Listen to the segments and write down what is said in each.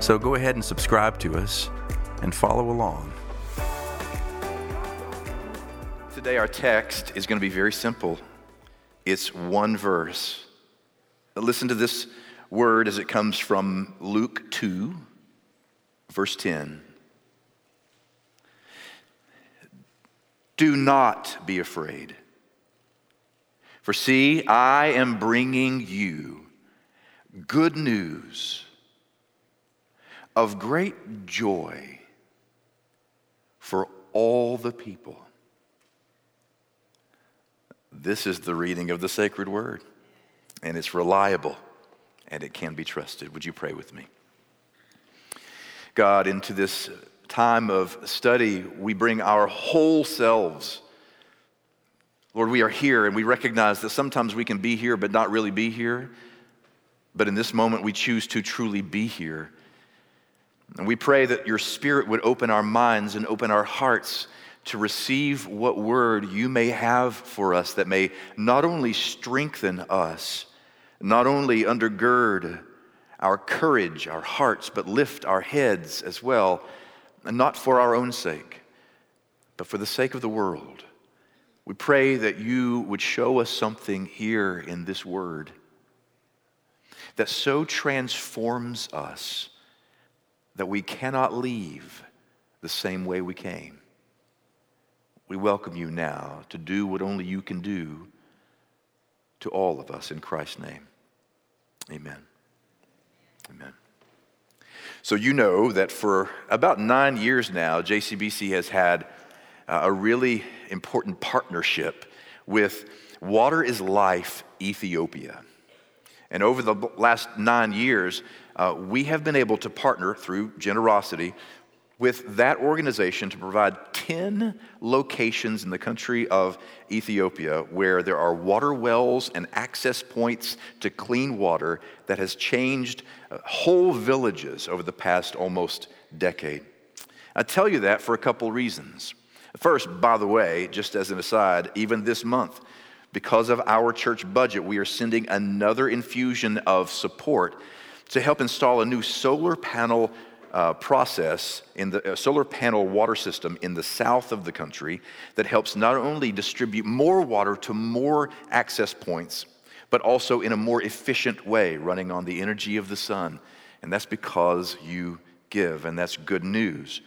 So go ahead and subscribe to us and follow along. Today, our text is going to be very simple. It's one verse. Listen to this word as it comes from Luke 2, verse 10. Do not be afraid. For see, I am bringing you good news of great joy for all the people. This is the reading of the sacred word, and it's reliable and it can be trusted. Would you pray with me? God, into this time of study, we bring our whole selves. Lord, we are here and we recognize that sometimes we can be here but not really be here. But in this moment, we choose to truly be here and we pray that your Spirit would open our minds and open our hearts to receive what word you may have for us that may not only strengthen us, not only undergird our courage, our hearts, but lift our heads as well, and not for our own sake, but for the sake of the world. We pray that you would show us something here in this word that so transforms us that we cannot leave the same way we came. We welcome you now to do what only you can do to all of us in Christ's name. Amen. Amen. So, you know that for about nine years now, JCBC has had uh, a really important partnership with Water is Life Ethiopia. And over the last nine years, uh, we have been able to partner through generosity with that organization to provide 10 locations in the country of Ethiopia where there are water wells and access points to clean water that has changed uh, whole villages over the past almost decade. I tell you that for a couple reasons. First, by the way, just as an aside, even this month, because of our church budget, we are sending another infusion of support to help install a new solar panel uh, process in the uh, solar panel water system in the south of the country that helps not only distribute more water to more access points, but also in a more efficient way, running on the energy of the sun. And that's because you give, and that's good news.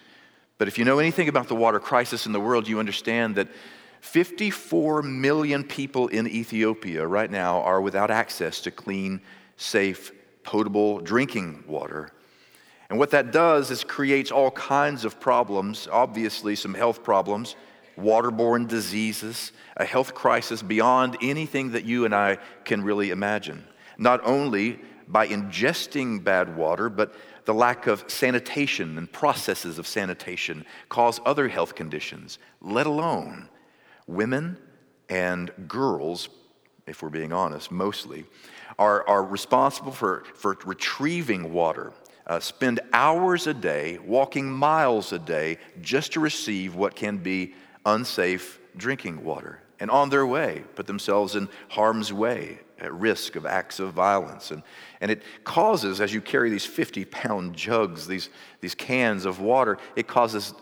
But if you know anything about the water crisis in the world, you understand that 54 million people in Ethiopia right now are without access to clean, safe, potable drinking water. And what that does is creates all kinds of problems, obviously, some health problems, waterborne diseases, a health crisis beyond anything that you and I can really imagine. Not only by ingesting bad water, but the lack of sanitation and processes of sanitation cause other health conditions, let alone women and girls, if we're being honest, mostly, are, are responsible for, for retrieving water, uh, spend hours a day, walking miles a day, just to receive what can be unsafe drinking water. And on their way, put themselves in harm's way, at risk of acts of violence. And, and it causes, as you carry these 50 pound jugs, these, these cans of water, it causes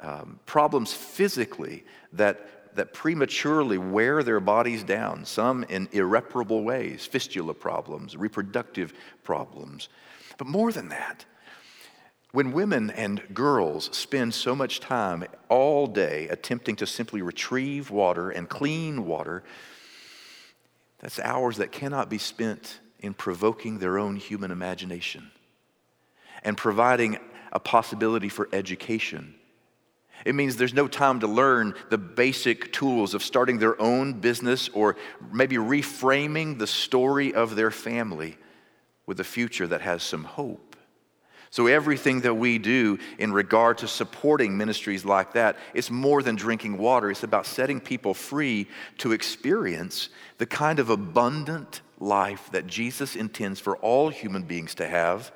um, problems physically that that prematurely wear their bodies down, some in irreparable ways fistula problems, reproductive problems. But more than that, when women and girls spend so much time all day attempting to simply retrieve water and clean water, that's hours that cannot be spent in provoking their own human imagination and providing a possibility for education it means there's no time to learn the basic tools of starting their own business or maybe reframing the story of their family with a future that has some hope. So, everything that we do in regard to supporting ministries like that, it's more than drinking water. It's about setting people free to experience the kind of abundant life that Jesus intends for all human beings to have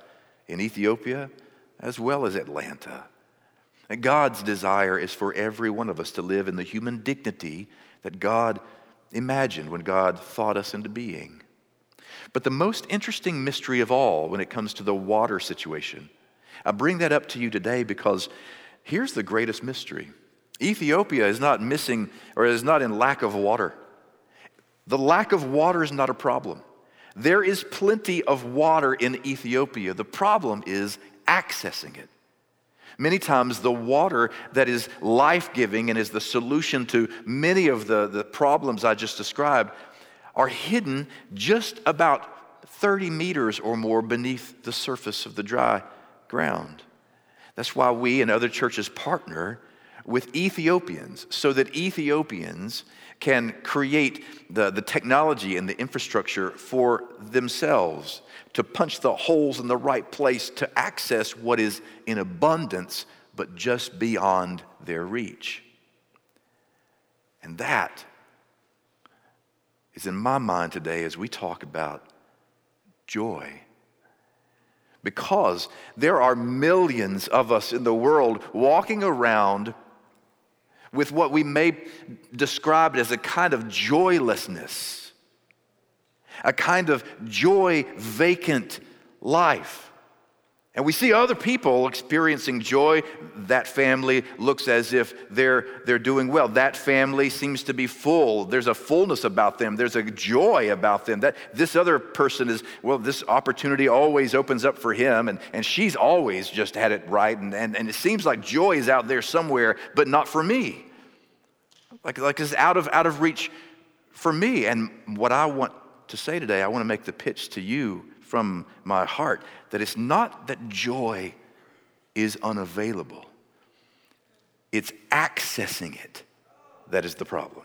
in Ethiopia as well as Atlanta. God's desire is for every one of us to live in the human dignity that God imagined when God thought us into being. But the most interesting mystery of all when it comes to the water situation, I bring that up to you today because here's the greatest mystery Ethiopia is not missing or is not in lack of water. The lack of water is not a problem. There is plenty of water in Ethiopia. The problem is accessing it. Many times, the water that is life giving and is the solution to many of the, the problems I just described are hidden just about 30 meters or more beneath the surface of the dry ground. That's why we and other churches partner with Ethiopians so that Ethiopians can create the, the technology and the infrastructure for themselves to punch the holes in the right place to access what is in abundance but just beyond their reach. And that is in my mind today as we talk about joy. Because there are millions of us in the world walking around with what we may describe as a kind of joylessness, a kind of joy vacant life. And we see other people experiencing joy. That family looks as if they're, they're doing well. That family seems to be full. There's a fullness about them, there's a joy about them. That this other person is, well, this opportunity always opens up for him, and, and she's always just had it right. And, and, and it seems like joy is out there somewhere, but not for me. Like, like it's out of, out of reach for me. And what I want to say today, I want to make the pitch to you from my heart that it's not that joy is unavailable, it's accessing it that is the problem.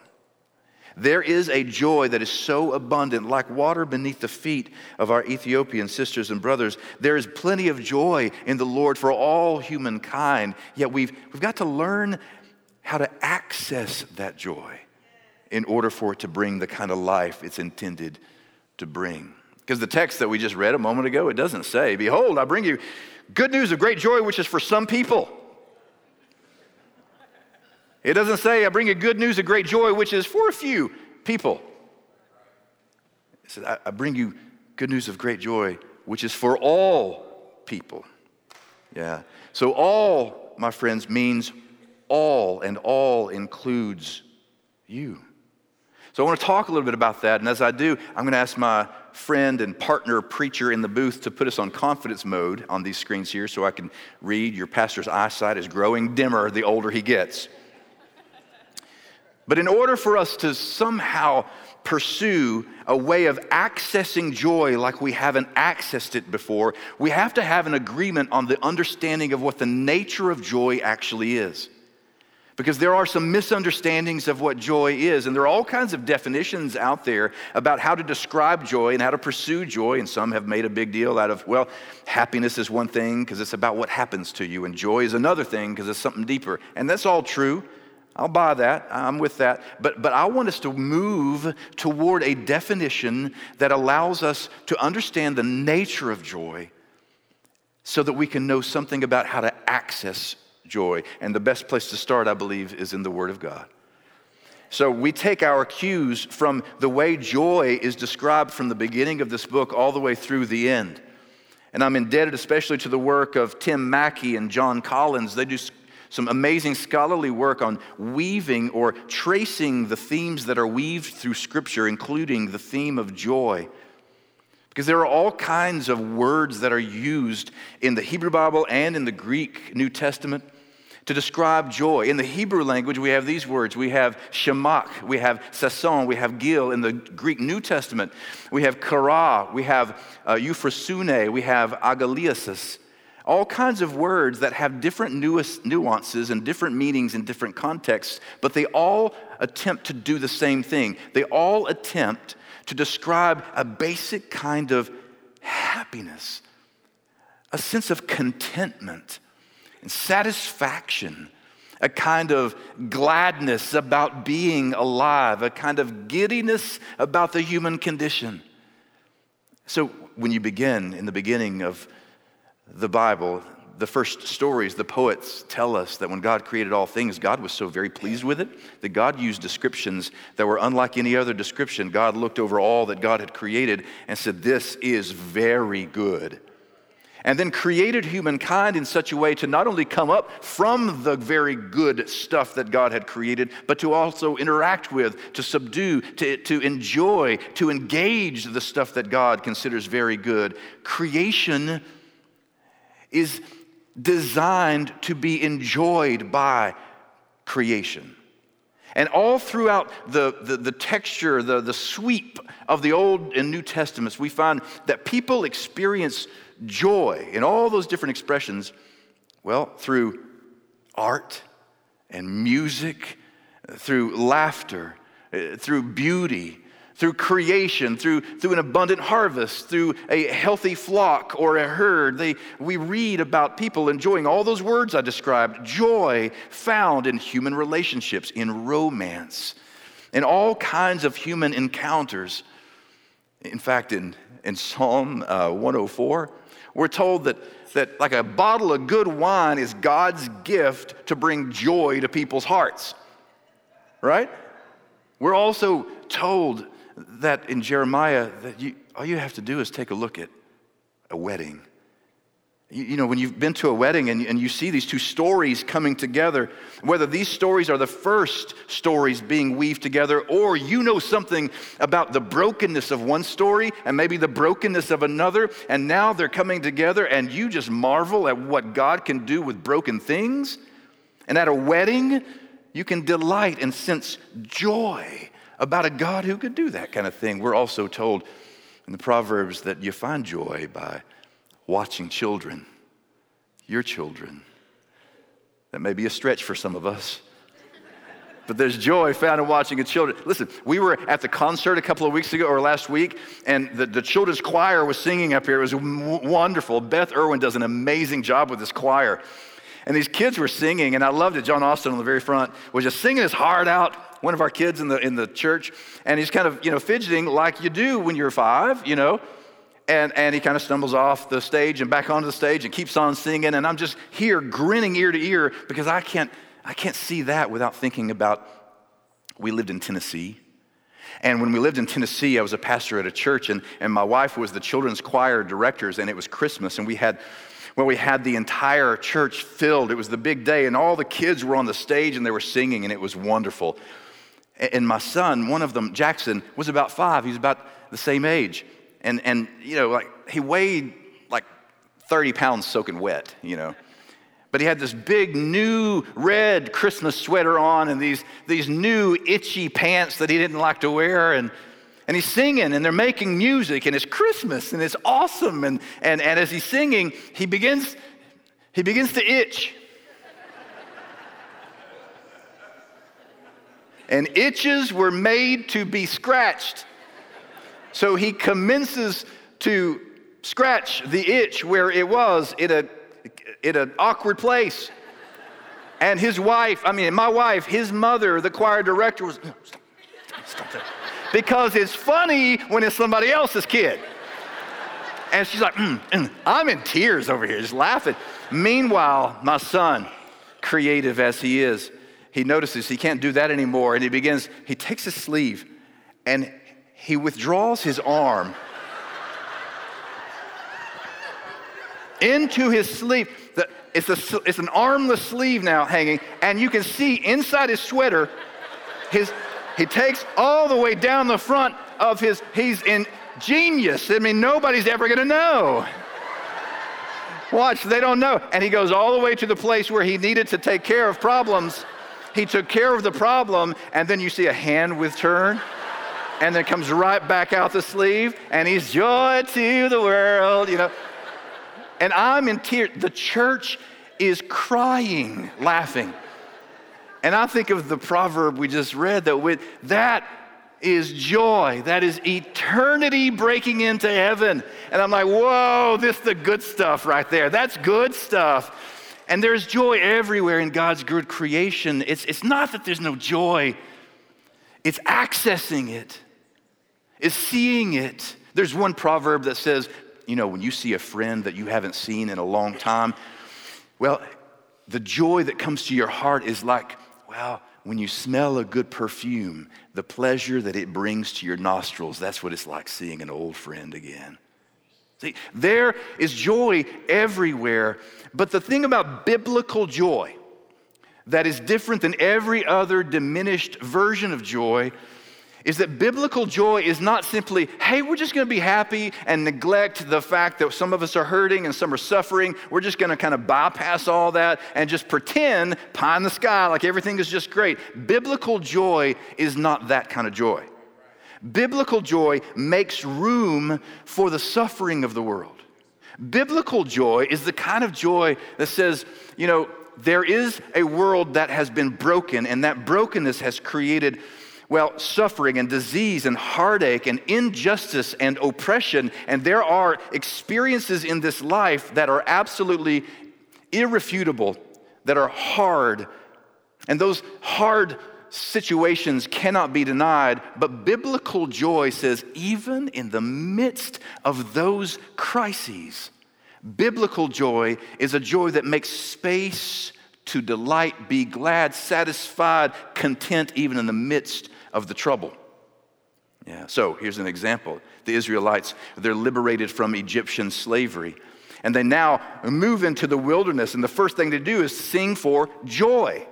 There is a joy that is so abundant, like water beneath the feet of our Ethiopian sisters and brothers. There is plenty of joy in the Lord for all humankind, yet we've, we've got to learn how to access that joy in order for it to bring the kind of life it's intended to bring. Because the text that we just read a moment ago, it doesn't say, Behold, I bring you good news of great joy, which is for some people. It doesn't say, I bring you good news of great joy, which is for a few people. It says, I bring you good news of great joy, which is for all people. Yeah. So, all, my friends, means all, and all includes you. So I want to talk a little bit about that. And as I do, I'm going to ask my friend and partner preacher in the booth to put us on confidence mode on these screens here so I can read. Your pastor's eyesight is growing dimmer the older he gets. But in order for us to somehow pursue a way of accessing joy like we haven't accessed it before, we have to have an agreement on the understanding of what the nature of joy actually is because there are some misunderstandings of what joy is. And there are all kinds of definitions out there about how to describe joy and how to pursue joy. And some have made a big deal out of, well, happiness is one thing because it's about what happens to you, and joy is another thing because it's something deeper. And that's all true. I'll buy that. I'm with that. But, but I want us to move toward a definition that allows us to understand the nature of joy so that we can know something about how to access joy. And the best place to start, I believe, is in the Word of God. So we take our cues from the way joy is described from the beginning of this book all the way through the end. And I'm indebted especially to the work of Tim Mackie and Jon Collins. They do some amazing scholarly work on weaving or tracing the themes that are weaved through Scripture, including the theme of joy. Because there are all kinds of words that are used in the Hebrew Bible and in the Greek New Testament to describe joy. In the Hebrew language, we have these words. We have shemak, we have sason, we have gil. In the Greek New Testament, we have kara, we have uh, euphrosune, we have agalliasis. All kinds of words that have different nuances and different meanings in different contexts, but they all attempt to do the same thing. They all attempt to describe a basic kind of happiness, a sense of contentment and satisfaction, a kind of gladness about being alive, a kind of giddiness about the human condition. So, when you begin in the beginning of the Bible, the first stories, the poets tell us that when God created all things, God was so very pleased with it that God used descriptions that were unlike any other description. God looked over all that God had created and said, This is very good and then created humankind in such a way to not only come up from the very good stuff that God had created, but to also interact with, to subdue, to, to enjoy, to engage the stuff that God considers very good. Creation is designed to be enjoyed by creation. And all throughout the, the, the, texture, the, the sweep of the Old and New Testaments, we find that people experience joy in all those different expressions? Well, through art and music, through laughter, uh, through beauty, through creation, through, through an abundant harvest, through a healthy flock or a herd. They, we read about people enjoying all those words I described joy found in human relationships, in romance, in all kinds of human encounters. In fact, in, in Psalm uh, 104, we're told that, that like a bottle of good wine is God's gift to bring joy to people's hearts. Right? We're also told that in Jeremiah that you, all you have to do is take a look at a wedding you, you know, when you've been to a wedding and, and you see these two stories coming together, whether these stories are the first stories being weaved together, or you know something about the brokenness of one story and maybe the brokenness of another, and now they're coming together, and you just marvel at what God can do with broken things. And at a wedding, you can delight and sense joy about a God who could do that kind of thing. We're also told in the Proverbs that you find joy by watching children, your children. That may be a stretch for some of us. But there's joy found in watching a children. Listen, we were at the concert a couple of weeks ago or last week, and the, the children's choir was singing up here. It was w- wonderful. Beth Irwin does an amazing job with this choir. And these kids were singing, and I loved it. John Austin on the very front was just singing his heart out. One of our kids in the, in the church, and he's kind of, you know, fidgeting like you do when you're five, you know. And, and he kind of stumbles off the stage and back onto the stage and keeps on singing. And I'm just here grinning ear to ear because I can't, I can't see that without thinking about we lived in Tennessee. And when we lived in Tennessee, I was a pastor at a church, and, and my wife was the children's choir directors, and it was Christmas, and we had well, we had the entire church filled. It was the big day, and all the kids were on the stage and they were singing, and it was wonderful. And my son, one of them, Jackson, was about five. He was about the same age and, and you know, like he weighed like 30 pounds soaking wet, you know. But he had this big new red Christmas sweater on and these, these new itchy pants that he didn't like to wear. And, and he's singing and they're making music and it's Christmas and it's awesome. And, and, and as he's singing, he begins, he begins to itch. And itches were made to be scratched. So he commences to scratch the itch where it was in, a, in an awkward place. And his wife, I mean, my wife, his mother, the choir director was, no, stop, stop that. Because it's funny when it's somebody else's kid. And she's like, mm, mm. I'm in tears over here, just laughing. Meanwhile, my son, creative as he is, he notices he can't do that anymore. And he begins, he takes his sleeve and he withdraws his arm into his sleeve. It's, a, it's an armless sleeve now hanging, and you can see inside his sweater, his, he takes all the way down the front of his, he's in genius. I mean, nobody's ever gonna know. Watch, they don't know. And he goes all the way to the place where he needed to take care of problems. He took care of the problem, and then you see a hand with turn and then comes right back out the sleeve, and he's joy to the world, you know. And I'm in tears. The church is crying, laughing. And I think of the proverb we just read that with that is joy. That is eternity breaking into heaven. And I'm like, whoa, this is the good stuff right there. That's good stuff. And there's joy everywhere in God's good creation. It's, it's not that there's no joy, it's accessing it, it's seeing it. There's one proverb that says, you know, when you see a friend that you haven't seen in a long time, well, the joy that comes to your heart is like, well, when you smell a good perfume, the pleasure that it brings to your nostrils, that's what it's like seeing an old friend again. See, there is joy everywhere. But the thing about biblical joy that is different than every other diminished version of joy is that biblical joy is not simply, hey, we're just going to be happy and neglect the fact that some of us are hurting and some are suffering. We're just going to kind of bypass all that and just pretend pie in the sky like everything is just great. Biblical joy is not that kind of joy. Biblical joy makes room for the suffering of the world. Biblical joy is the kind of joy that says, you know, there is a world that has been broken, and that brokenness has created well, suffering and disease and heartache and injustice and oppression. And there are experiences in this life that are absolutely irrefutable, that are hard. And those hard situations cannot be denied. But biblical joy says, even in the midst of those crises, biblical joy is a joy that makes space to delight, be glad, satisfied, content, even in the midst of the trouble. Yeah, so here's an example. The Israelites, they're liberated from Egyptian slavery. And they now move into the wilderness, and the first thing they do is sing for joy.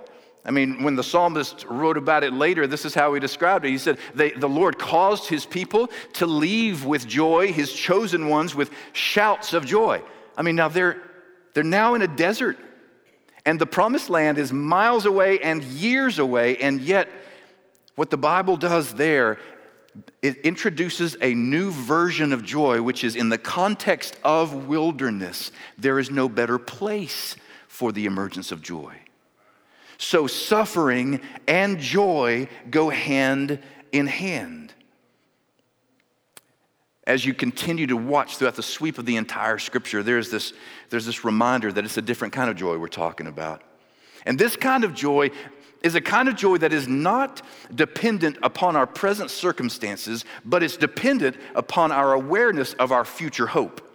I mean, when the psalmist wrote about it later, this is how he described it. He said, The Lord caused his people to leave with joy, his chosen ones with shouts of joy. I mean, now they're, they're now in a desert, and the promised land is miles away and years away, and yet what the Bible does there, it introduces a new version of joy, which is in the context of wilderness, there is no better place for the emergence of joy. So suffering and joy go hand in hand. As you continue to watch throughout the sweep of the entire scripture, there's this, there's this reminder that it's a different kind of joy we're talking about. And this kind of joy is a kind of joy that is not dependent upon our present circumstances, but it's dependent upon our awareness of our future hope.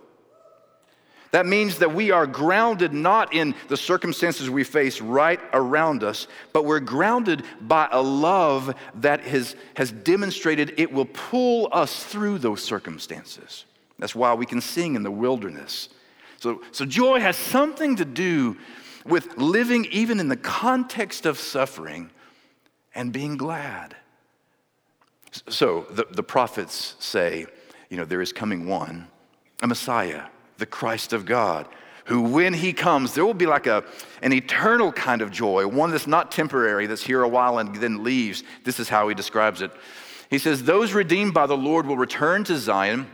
That means that we are grounded not in the circumstances we face right around us, but we're grounded by a love that has, has demonstrated it will pull us through those circumstances. That's why we can sing in the wilderness. So, so joy has something to do with living even in the context of suffering and being glad. So the, the prophets say, you know, there is coming one, a Messiah, the Christ of God, who when he comes, there will be like a, an eternal kind of joy, one that's not temporary, that's here a while and then leaves. This is how he describes it. He says, Those redeemed by the Lord will return to Zion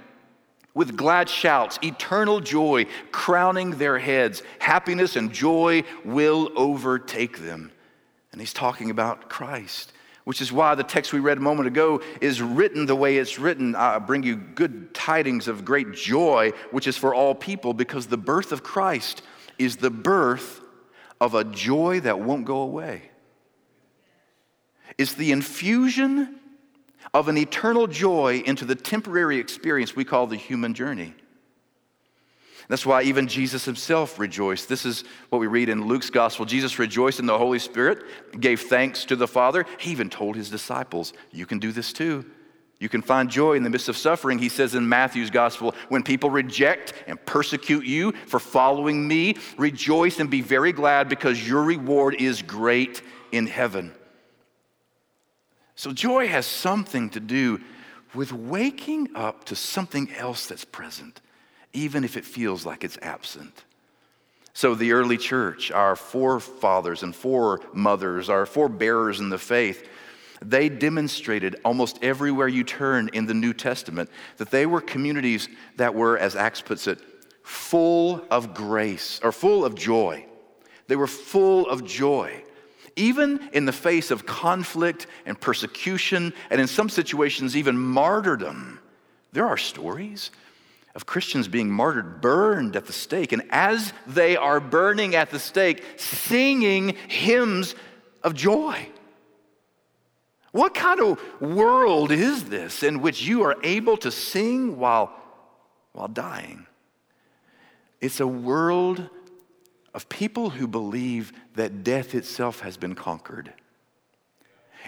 with glad shouts, eternal joy crowning their heads. Happiness and joy will overtake them. And he's talking about Christ, which is why the text we read a moment ago is written the way it's written. I bring you good tidings of great joy, which is for all people, because the birth of Christ is the birth of a joy that won't go away. It's the infusion of an eternal joy into the temporary experience we call the human journey. That's why even Jesus himself rejoiced. This is what we read in Luke's gospel. Jesus rejoiced in the Holy Spirit, gave thanks to the Father. He even told his disciples, You can do this too. You can find joy in the midst of suffering. He says in Matthew's gospel, when people reject and persecute you for following me, rejoice and be very glad because your reward is great in heaven. So, joy has something to do with waking up to something else that's present, even if it feels like it's absent. So, the early church, our forefathers and foremothers, our forebearers in the faith, they demonstrated almost everywhere you turn in the New Testament that they were communities that were, as Acts puts it, full of grace or full of joy. They were full of joy. Even in the face of conflict and persecution, and in some situations, even martyrdom, there are stories of Christians being martyred, burned at the stake. And as they are burning at the stake, singing hymns of joy. What kind of world is this in which you are able to sing while, while dying? It's a world of people who believe that death itself has been conquered.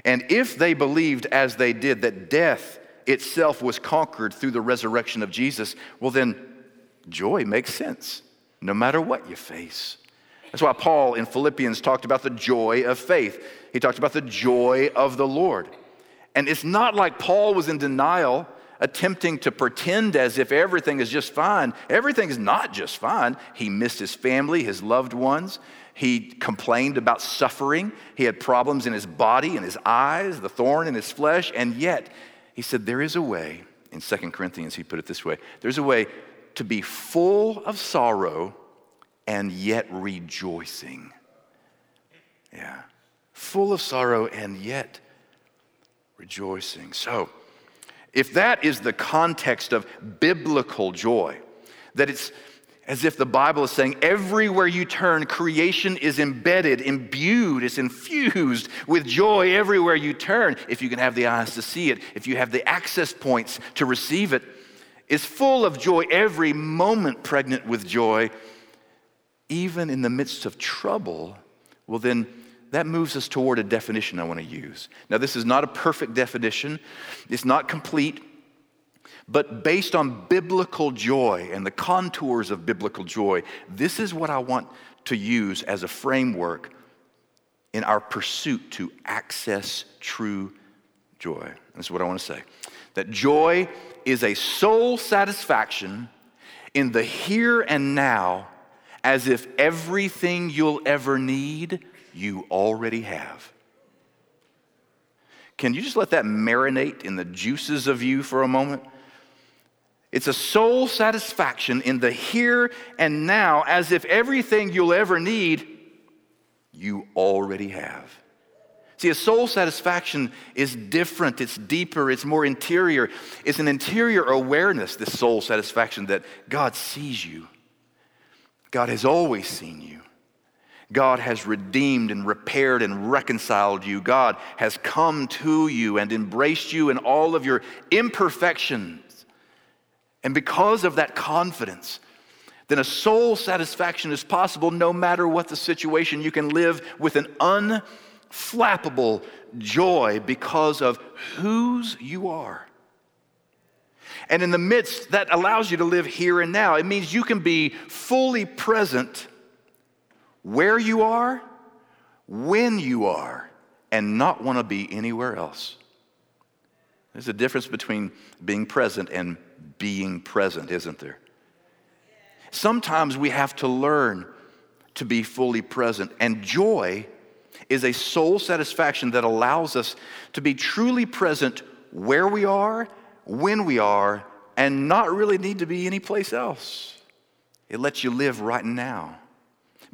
And if they believed, as they did, that death itself was conquered through the resurrection of Jesus, well, then joy makes sense no matter what you face. That's why Paul in Philippians talked about the joy of faith. He talked about the joy of the Lord. And it's not like Paul was in denial, attempting to pretend as if everything is just fine. Everything is not just fine. He missed his family, his loved ones. He complained about suffering. He had problems in his body, and his eyes, the thorn in his flesh. And yet, he said, There is a way, in 2 Corinthians, he put it this way there's a way to be full of sorrow and yet rejoicing. Yeah. Full of sorrow and yet rejoicing. So, if that is the context of biblical joy, that it's as if the Bible is saying everywhere you turn, creation is embedded, imbued, it's infused with joy everywhere you turn. If you can have the eyes to see it, if you have the access points to receive it, is full of joy, every moment pregnant with joy even in the midst of trouble, well, then that moves us toward a definition I want to use. Now, this is not a perfect definition, it's not complete, but based on biblical joy and the contours of biblical joy, this is what I want to use as a framework in our pursuit to access true joy. This is what I want to say that joy is a soul satisfaction in the here and now as if everything you'll ever need, you already have. Can you just let that marinate in the juices of you for a moment? It's a soul satisfaction in the here and now, as if everything you'll ever need, you already have. See, a soul satisfaction is different, it's deeper, it's more interior. It's an interior awareness, this soul satisfaction, that God sees you, God has always seen you. God has redeemed and repaired and reconciled you. God has come to you and embraced you in all of your imperfections. And because of that confidence, then a soul satisfaction is possible no matter what the situation. You can live with an unflappable joy because of whose you are. And in the midst, that allows you to live here and now. It means you can be fully present where you are, when you are, and not want to be anywhere else. There's a difference between being present and being present, isn't there? Sometimes we have to learn to be fully present, and joy is a soul satisfaction that allows us to be truly present where we are when we are, and not really need to be anyplace else. It lets you live right now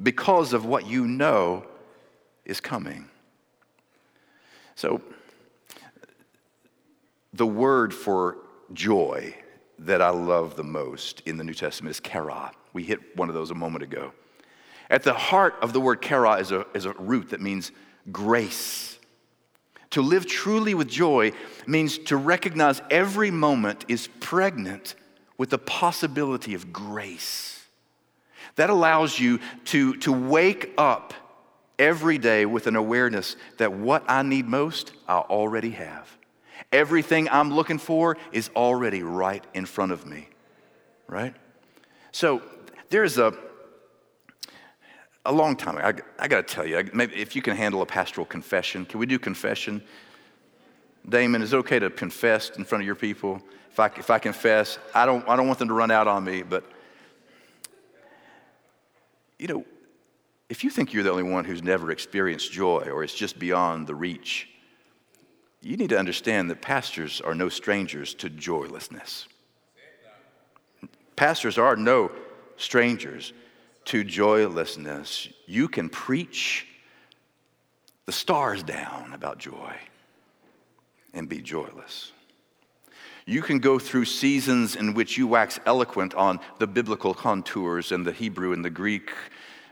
because of what you know is coming. So, the word for joy that I love the most in the New Testament is kara. We hit one of those a moment ago. At the heart of the word kara is a, is a root that means grace. To live truly with joy means to recognize every moment is pregnant with the possibility of grace. That allows you to, to wake up every day with an awareness that what I need most, I already have. Everything I'm looking for is already right in front of me, right? So there's a, a long time. I, I got to tell you, maybe if you can handle a pastoral confession, can we do confession? Damon, is it okay to confess in front of your people? If I, if I confess, I don't, I don't want them to run out on me, but you know, if you think you're the only one who's never experienced joy or it's just beyond the reach, you need to understand that pastors are no strangers to joylessness. Pastors are no strangers to joylessness. You can preach the stars down about joy and be joyless. You can go through seasons in which you wax eloquent on the biblical contours and the Hebrew and the Greek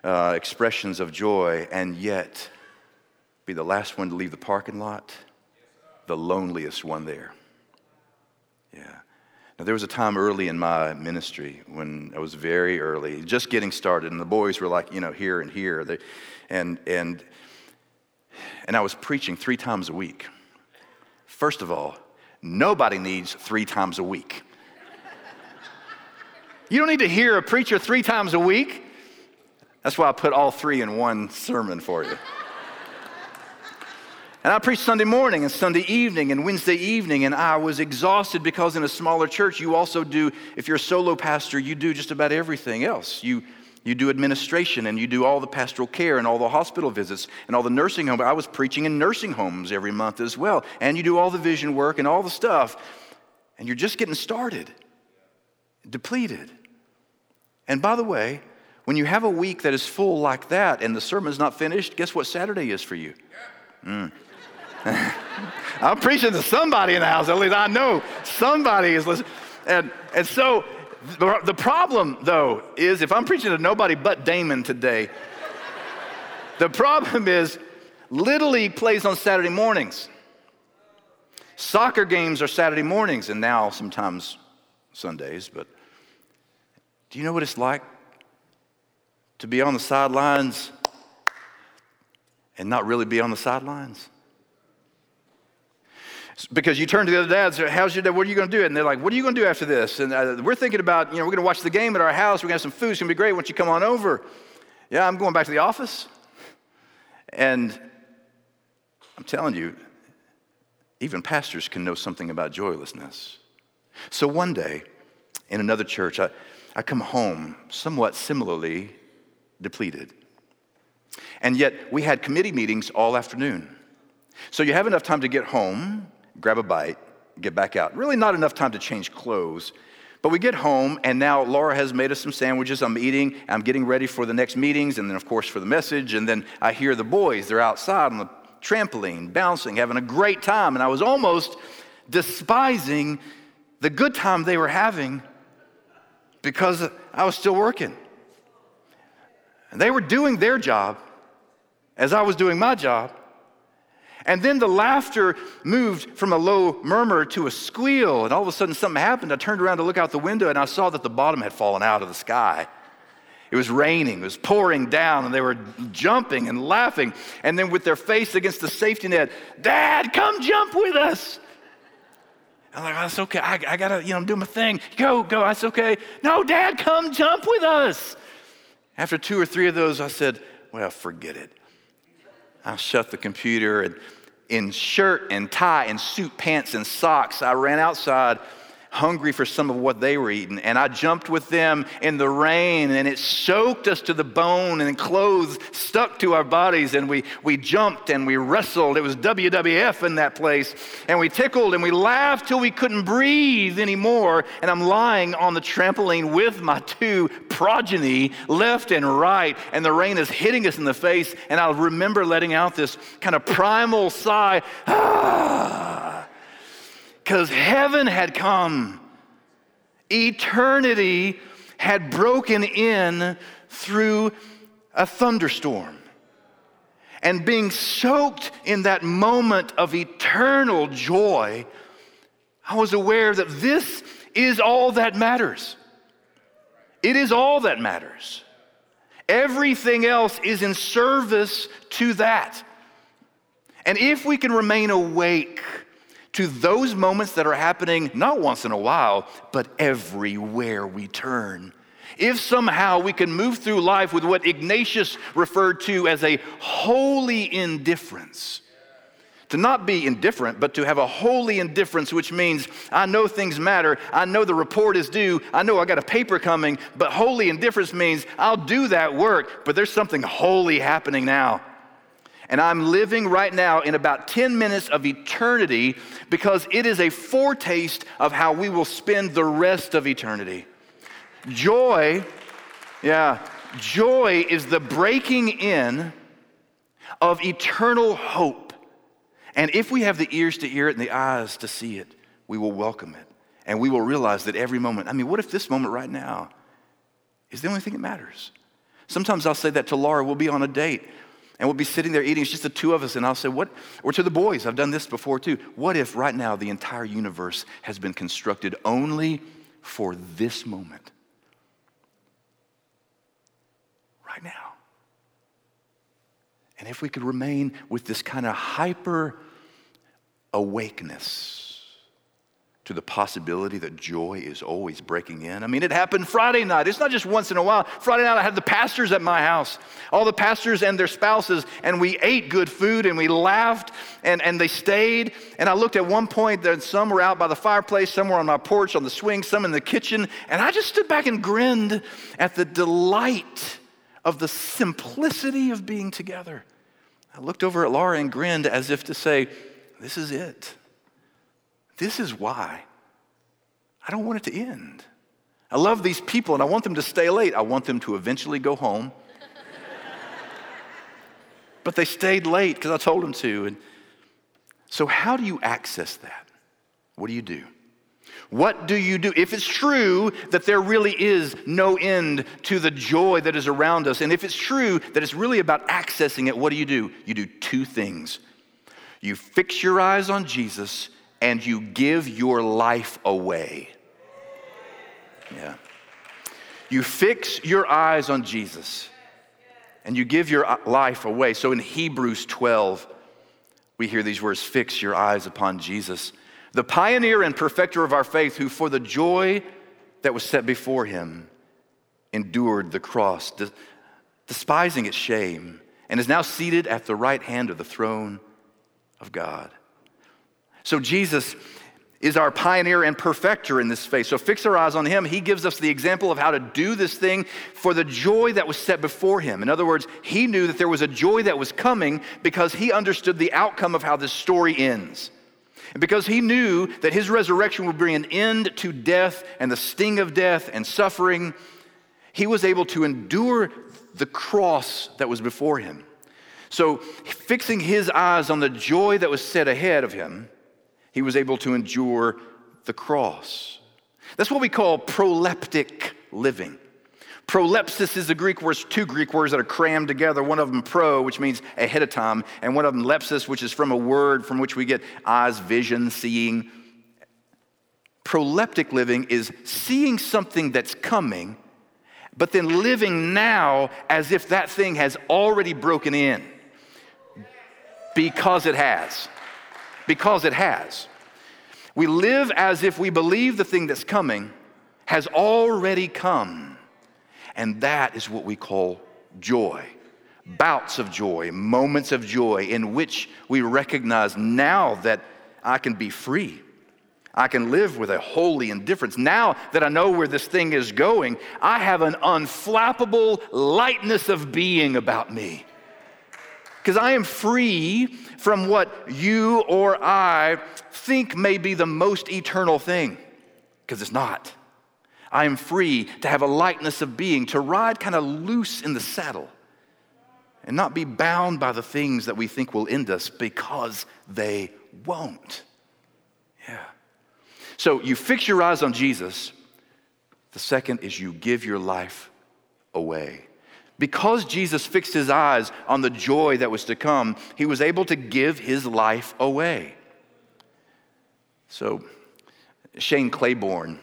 uh, expressions of joy, and yet be the last one to leave the parking lot, the loneliest one there. Yeah. Now, there was a time early in my ministry when I was very early, just getting started, and the boys were like, you know, here and here. They, and, and, and I was preaching three times a week. First of all, nobody needs three times a week. You don't need to hear a preacher three times a week. That's why I put all three in one sermon for you. And I preached Sunday morning and Sunday evening and Wednesday evening, and I was exhausted because in a smaller church, you also do, if you're a solo pastor, you do just about everything else. You, you do administration and you do all the pastoral care and all the hospital visits and all the nursing homes. I was preaching in nursing homes every month as well. And you do all the vision work and all the stuff. And you're just getting started, depleted. And by the way, when you have a week that is full like that and the sermon's not finished, guess what Saturday is for you? Mm. I'm preaching to somebody in the house. At least I know somebody is listening. And, and so the, the problem, though, is if I'm preaching to nobody but Damon today, the problem is Little League plays on Saturday mornings. Soccer games are Saturday mornings, and now sometimes Sundays. But do you know what it's like to be on the sidelines and not really be on the sidelines. Because you turn to the other dads, how's your dad? What are you going to do? And they're like, what are you going to do after this? And uh, we're thinking about, you know, we're going to watch the game at our house. We're going to have some food. It's going to be great. once you come on over? Yeah, I'm going back to the office. And I'm telling you, even pastors can know something about joylessness. So one day, in another church, I, I come home somewhat similarly depleted. And yet, we had committee meetings all afternoon. So you have enough time to get home, grab a bite, get back out. Really, not enough time to change clothes. But we get home, and now Laura has made us some sandwiches. I'm eating, I'm getting ready for the next meetings, and then, of course, for the message. And then I hear the boys, they're outside on the trampoline, bouncing, having a great time. And I was almost despising the good time they were having because I was still working. And they were doing their job as I was doing my job. And then the laughter moved from a low murmur to a squeal, and all of a sudden something happened. I turned around to look out the window and I saw that the bottom had fallen out of the sky. It was raining, it was pouring down, and they were jumping and laughing. And then, with their face against the safety net, Dad, come jump with us. I'm like, that's okay. I, I gotta, you know, I'm do my thing. Go, go, that's okay. No, Dad, come jump with us. After two or three of those, I said, Well, forget it. I'll shut the computer and in shirt and tie and suit pants and socks, I ran outside hungry for some of what they were eating. And I jumped with them in the rain, and it soaked us to the bone, and clothes stuck to our bodies. And we, we jumped and we wrestled. It was WWF in that place. And we tickled and we laughed till we couldn't breathe anymore. And I'm lying on the trampoline with my two progeny, left and right. And the rain is hitting us in the face. And I remember letting out this kind of primal sigh. Ah because heaven had come. Eternity had broken in through a thunderstorm. And being soaked in that moment of eternal joy, I was aware that this is all that matters. It is all that matters. Everything else is in service to that. And if we can remain awake, to those moments that are happening not once in a while, but everywhere we turn. If somehow we can move through life with what Ignatius referred to as a holy indifference, to not be indifferent, but to have a holy indifference, which means I know things matter. I know the report is due. I know I got a paper coming, but holy indifference means I'll do that work, but there's something holy happening now. And I'm living right now in about 10 minutes of eternity because it is a foretaste of how we will spend the rest of eternity. Joy, yeah, joy is the breaking in of eternal hope. And if we have the ears to hear it and the eyes to see it, we will welcome it. And we will realize that every moment, I mean, what if this moment right now is the only thing that matters? Sometimes I'll say that to Laura. We'll be on a date and we'll be sitting there eating. It's just the two of us. And I'll say, What? Or to the boys, I've done this before too. What if right now the entire universe has been constructed only for this moment? Right now. And if we could remain with this kind of hyper awakeness, to the possibility that joy is always breaking in. I mean, it happened Friday night. It's not just once in a while. Friday night, I had the pastors at my house, all the pastors and their spouses, and we ate good food and we laughed and, and they stayed. And I looked at one point that some were out by the fireplace, some were on my porch on the swing, some in the kitchen, and I just stood back and grinned at the delight of the simplicity of being together. I looked over at Laura and grinned as if to say, This is it. This is why. I don't want it to end. I love these people and I want them to stay late. I want them to eventually go home. but they stayed late because I told them to. And so, how do you access that? What do you do? What do you do? If it's true that there really is no end to the joy that is around us, and if it's true that it's really about accessing it, what do you do? You do two things. You fix your eyes on Jesus and you give your life away. Yeah. You fix your eyes on Jesus and you give your life away. So in Hebrews 12, we hear these words fix your eyes upon Jesus, the pioneer and perfecter of our faith, who for the joy that was set before him endured the cross, despising its shame, and is now seated at the right hand of the throne of God. So Jesus is our pioneer and perfecter in this faith. So fix our eyes on him. He gives us the example of how to do this thing for the joy that was set before him. In other words, he knew that there was a joy that was coming because he understood the outcome of how this story ends. And because he knew that his resurrection would bring an end to death and the sting of death and suffering, he was able to endure the cross that was before him. So, fixing his eyes on the joy that was set ahead of him, he was able to endure the cross. That's what we call proleptic living. Prolepsis is a Greek word, two Greek words that are crammed together. One of them pro, which means ahead of time, and one of them lepsis, which is from a word from which we get eyes, vision, seeing. Proleptic living is seeing something that's coming, but then living now as if that thing has already broken in because it has because it has. We live as if we believe the thing that's coming has already come. And that is what we call joy. Bouts of joy, moments of joy in which we recognize now that I can be free. I can live with a holy indifference. Now that I know where this thing is going, I have an unflappable lightness of being about me because I am free from what you or I think may be the most eternal thing, because it's not. I am free to have a lightness of being, to ride kind of loose in the saddle and not be bound by the things that we think will end us because they won't. Yeah. So you fix your eyes on Jesus. The second is you give your life away. Because Jesus fixed his eyes on the joy that was to come, he was able to give his life away. So, Shane Claiborne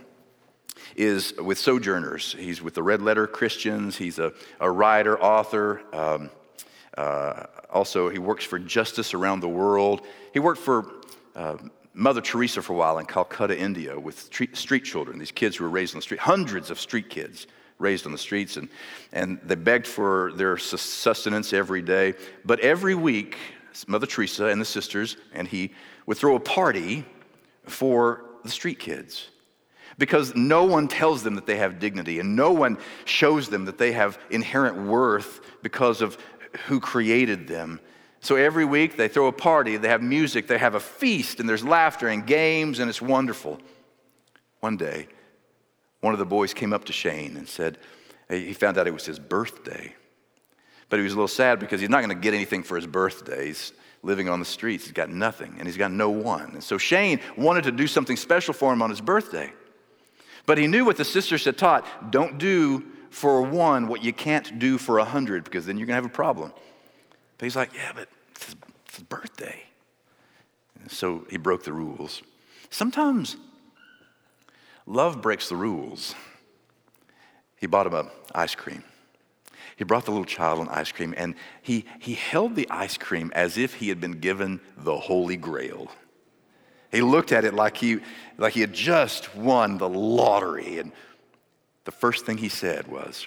is with Sojourners. He's with the Red Letter Christians. He's a, a writer, author. Um, uh, also, he works for Justice Around the World. He worked for uh, Mother Teresa for a while in Calcutta, India, with street, street children, these kids who were raised on the street, hundreds of street kids raised on the streets, and, and they begged for their sustenance every day. But every week, Mother Teresa and the sisters and he would throw a party for the street kids because no one tells them that they have dignity and no one shows them that they have inherent worth because of who created them. So every week they throw a party, they have music, they have a feast, and there's laughter and games, and it's wonderful. One day, one of the boys came up to Shane and said, he found out it was his birthday. But he was a little sad because he's not going to get anything for his birthday. He's living on the streets. He's got nothing, and he's got no one. And so Shane wanted to do something special for him on his birthday. But he knew what the sisters had taught don't do for one what you can't do for a hundred, because then you're going to have a problem. But he's like, yeah, but it's his, birthday. And so he broke the rules. Sometimes love breaks the rules. He bought him a ice cream. He brought the little child an ice cream, and he, he held the ice cream as if he had been given the Holy Grail. He looked at it like he, like he had just won the lottery. And the first thing he said was,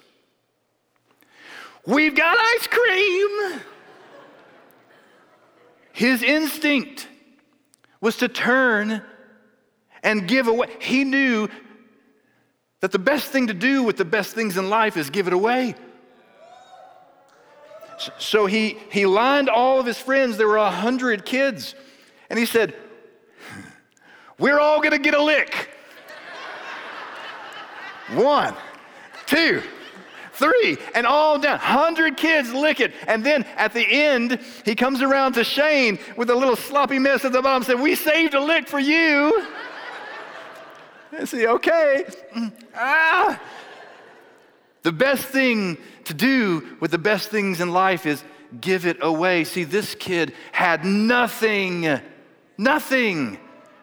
We've got ice cream! His instinct was to turn and give away. He knew that the best thing to do with the best things in life is give it away. So he, he lined all of his friends, there were a hundred kids, and he said, We're all gonna get a lick. One, two, three, and all down. 100 kids lick it. And then at the end, he comes around to Shane with a little sloppy mess at the bottom and said, We saved a lick for you. I say, okay. Ah. The best thing to do with the best things in life is give it away. See, this kid had nothing, nothing,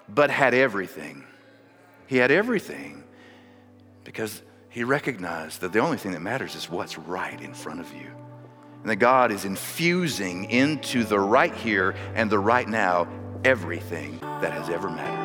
but had everything. He had everything because he recognized that the only thing that matters is what's right in front of you. And that God is infusing into the right here and the right now everything that has ever mattered.